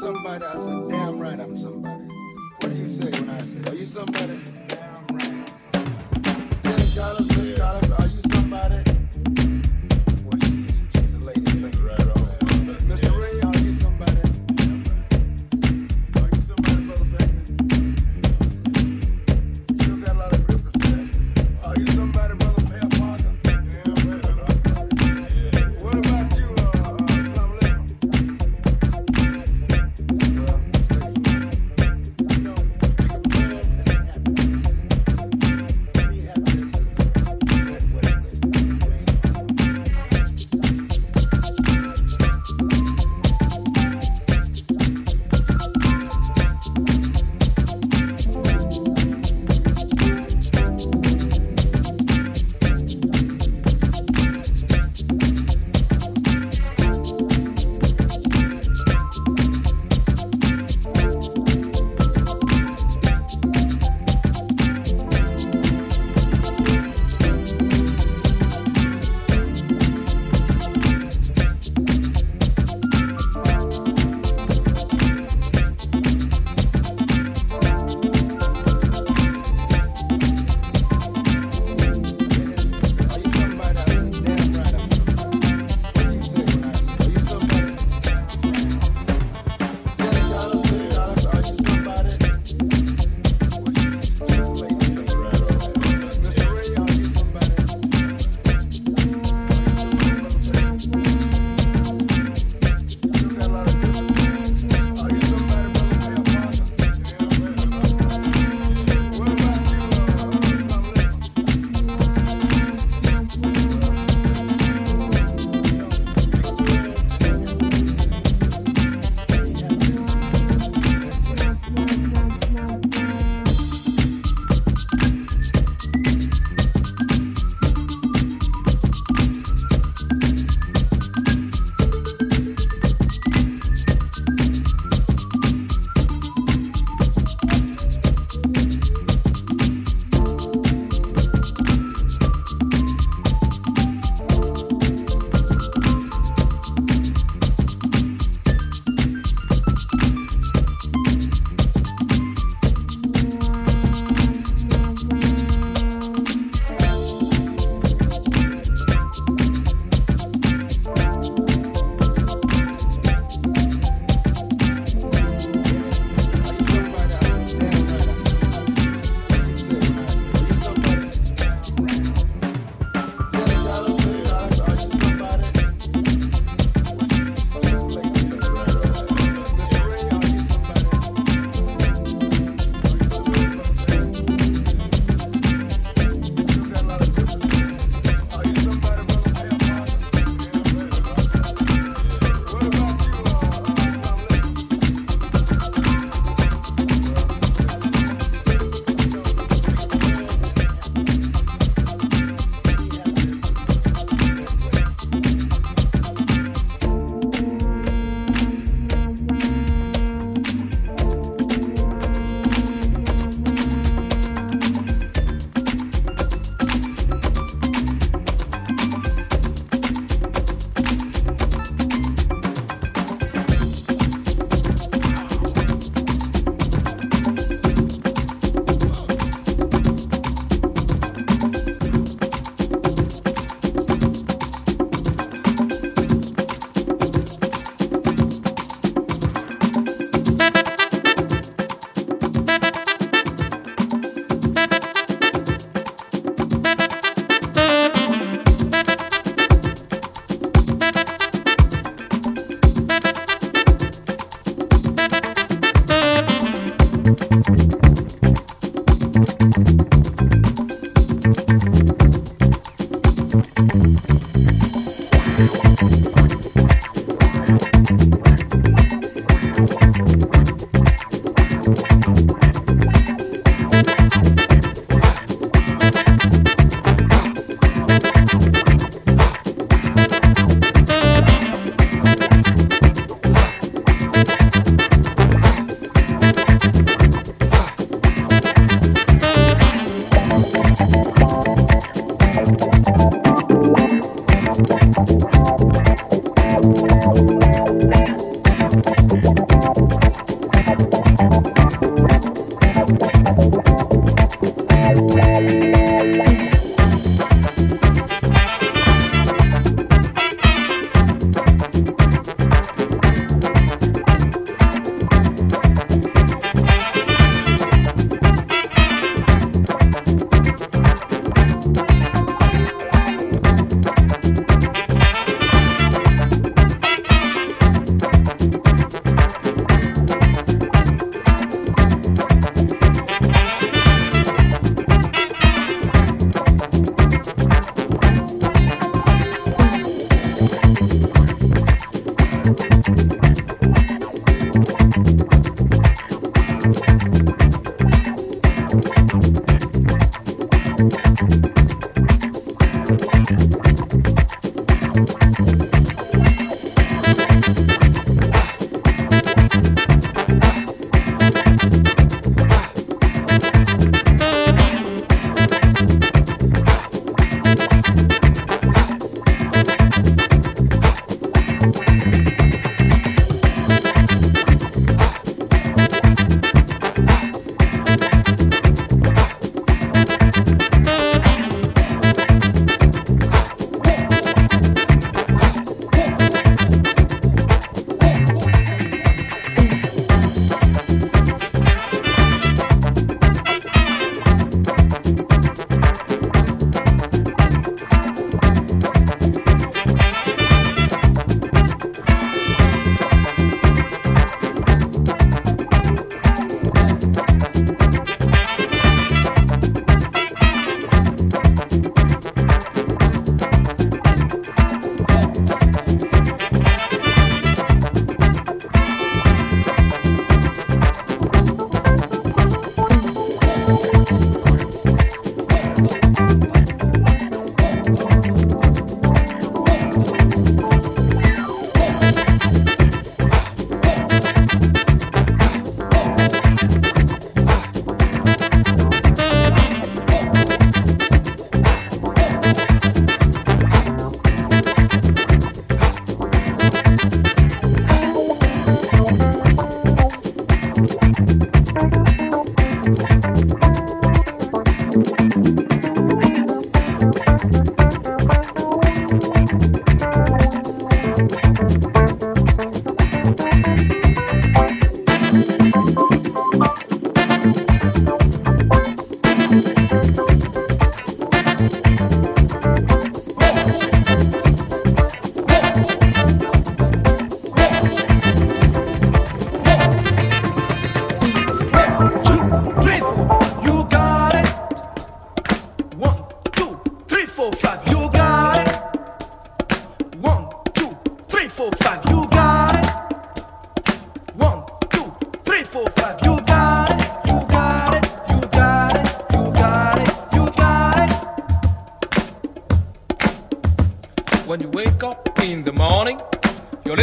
somebody? I said, damn right I'm somebody. What do you say when I say, are you somebody? Damn right.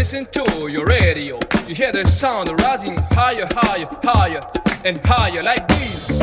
Listen to your radio. You hear the sound rising higher, higher, higher, and higher like this.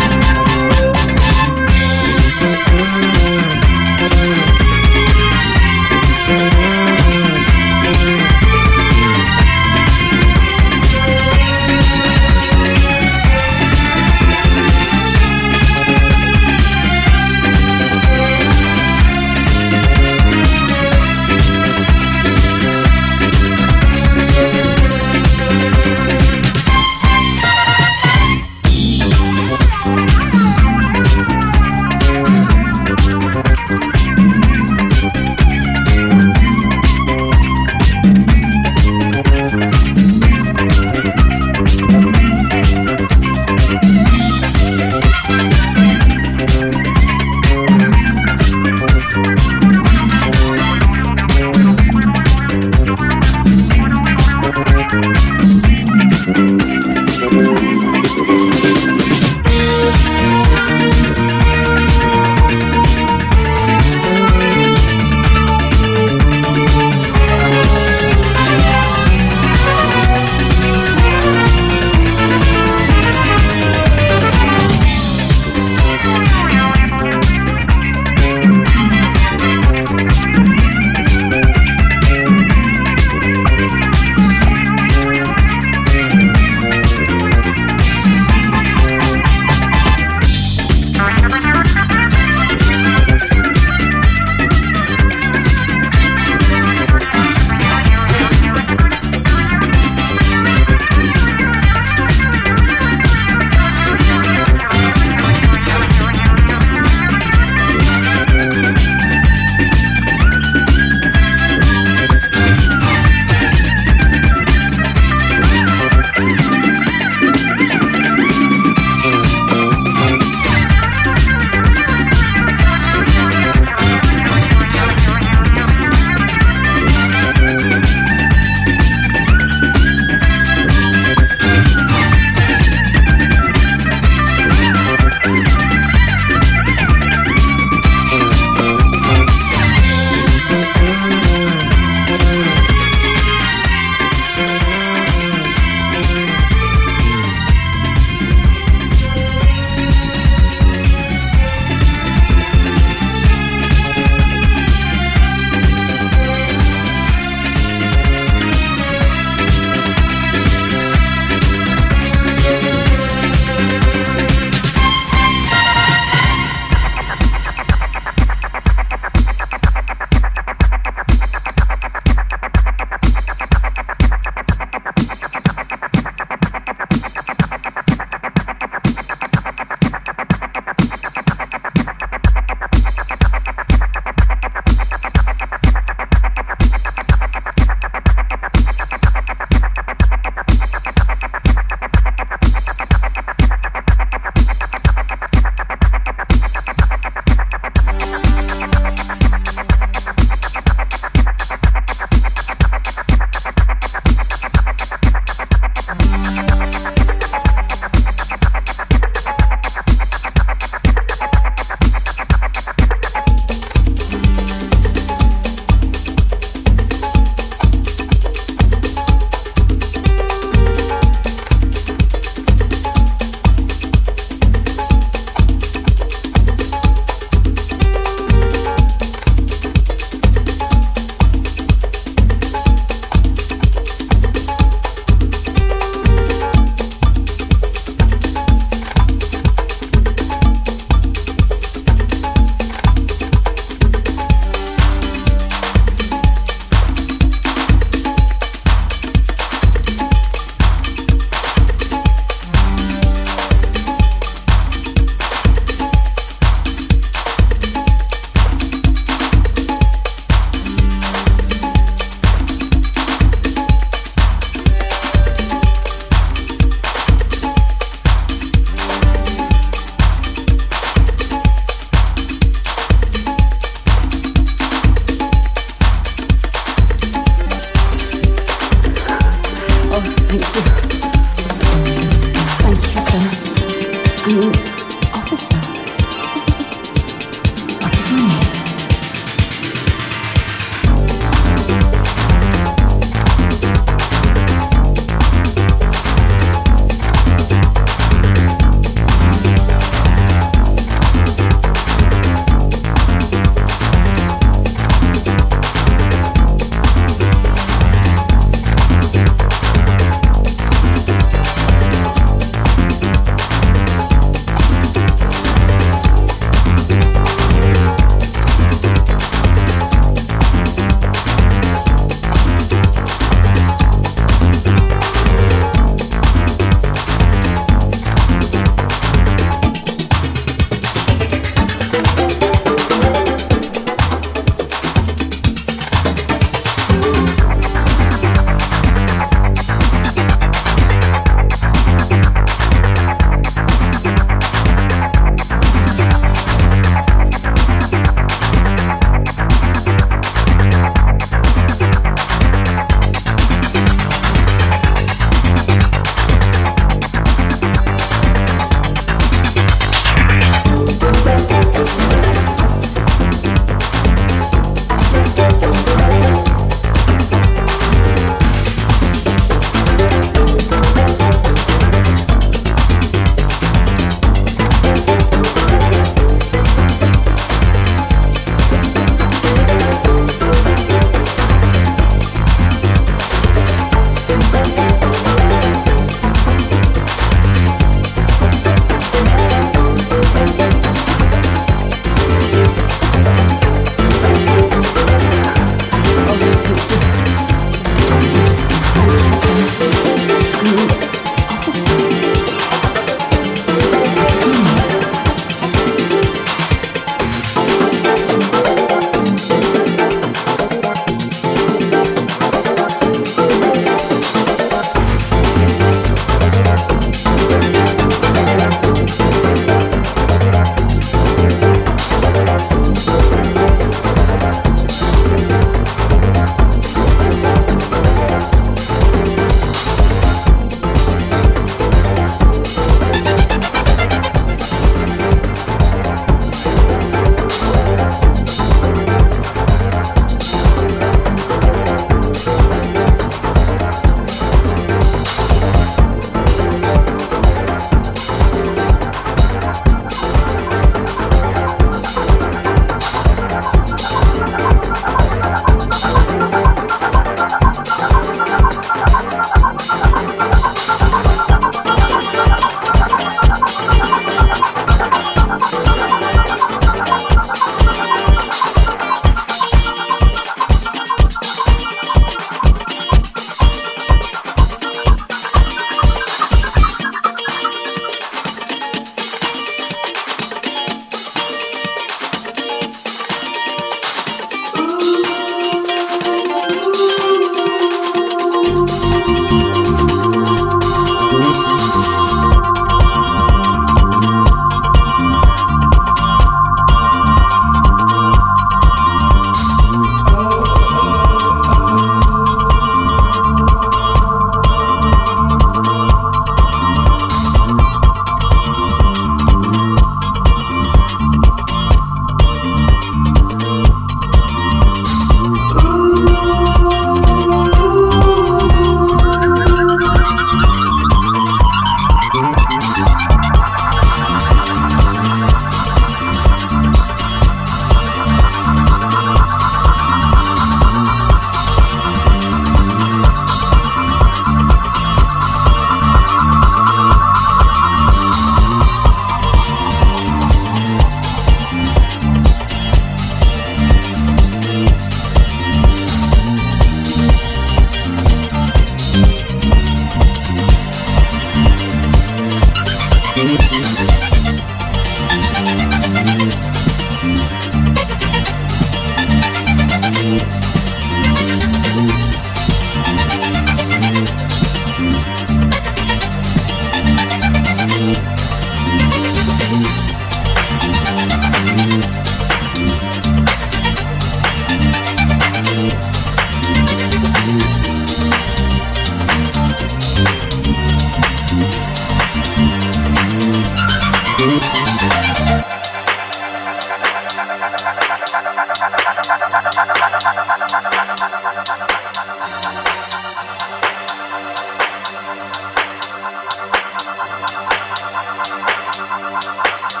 Thank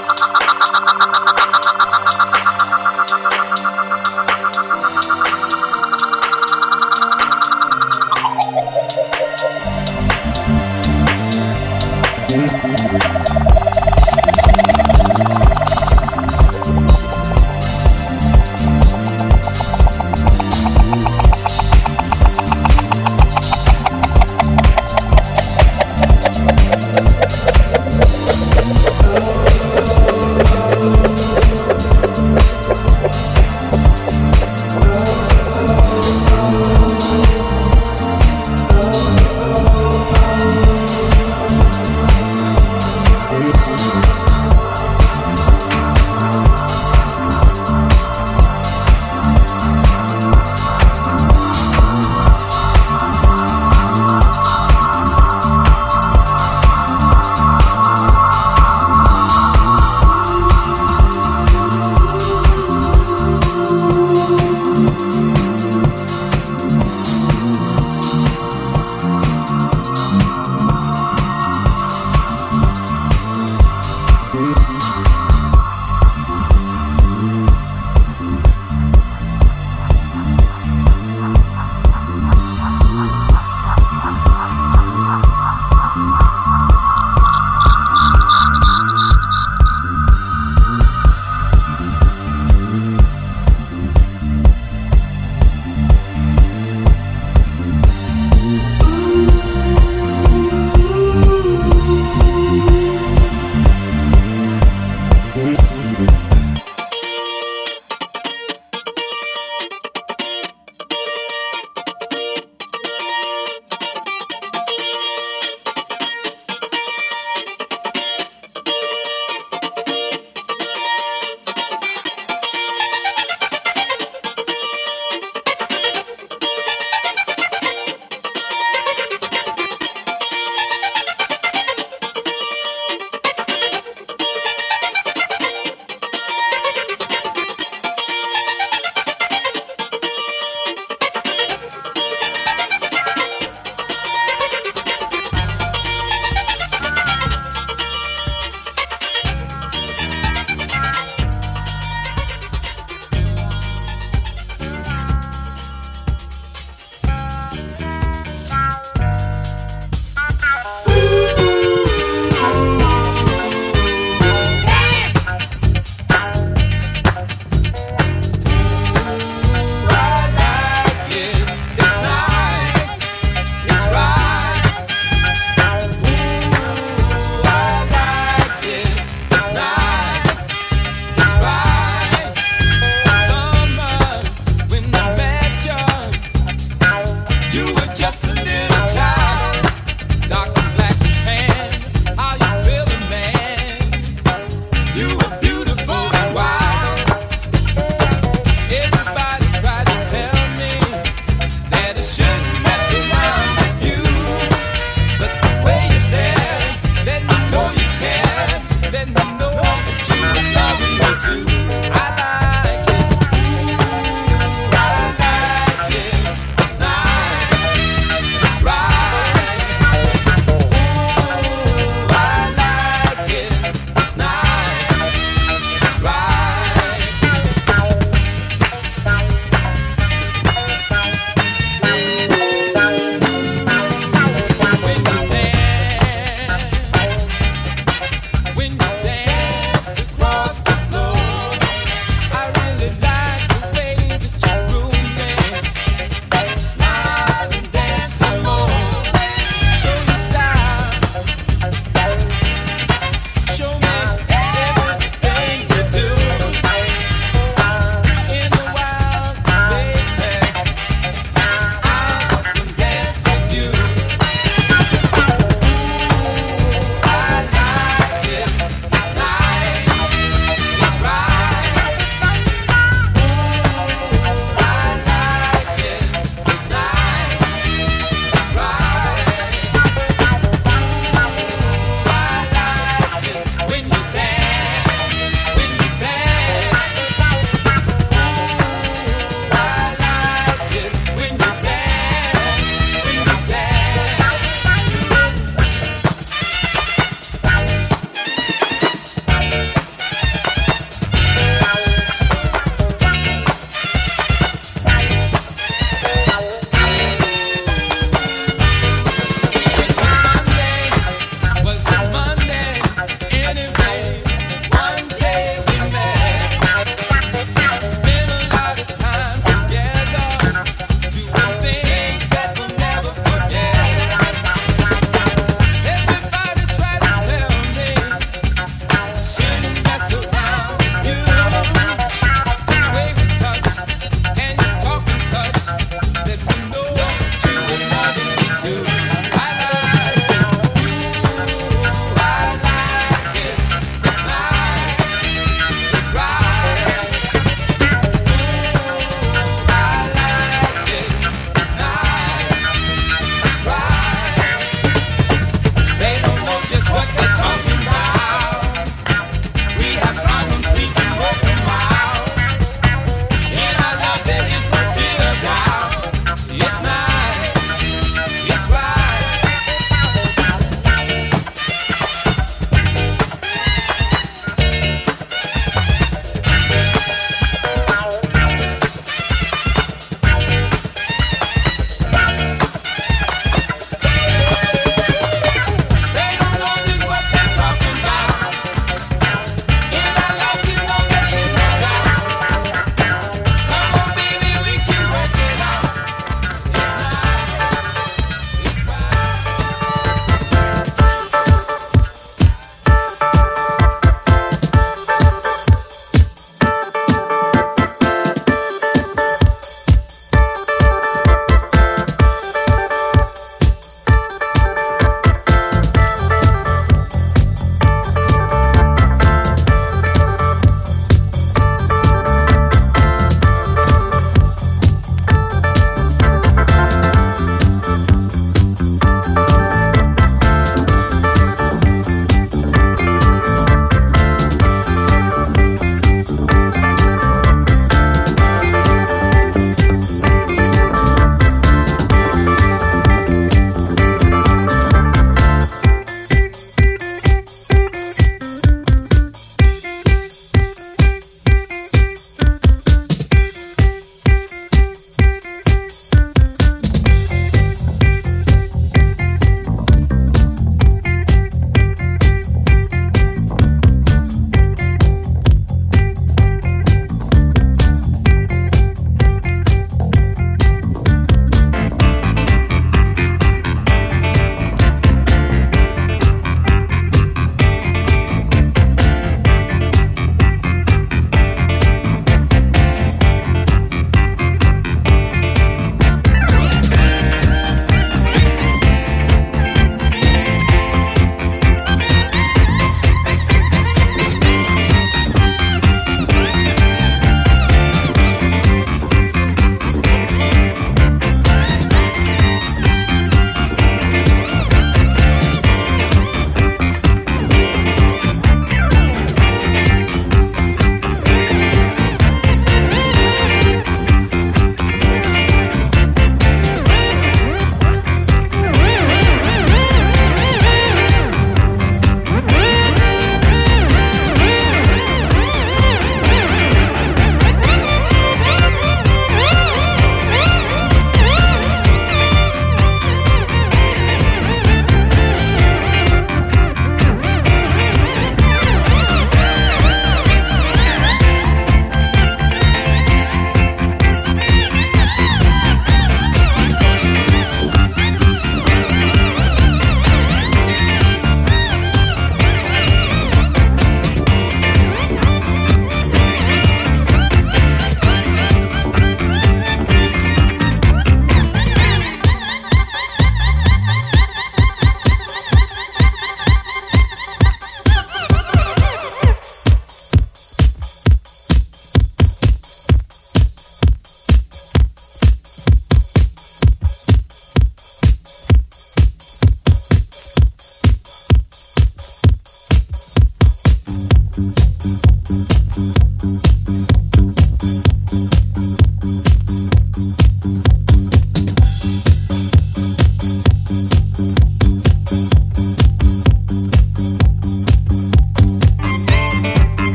you.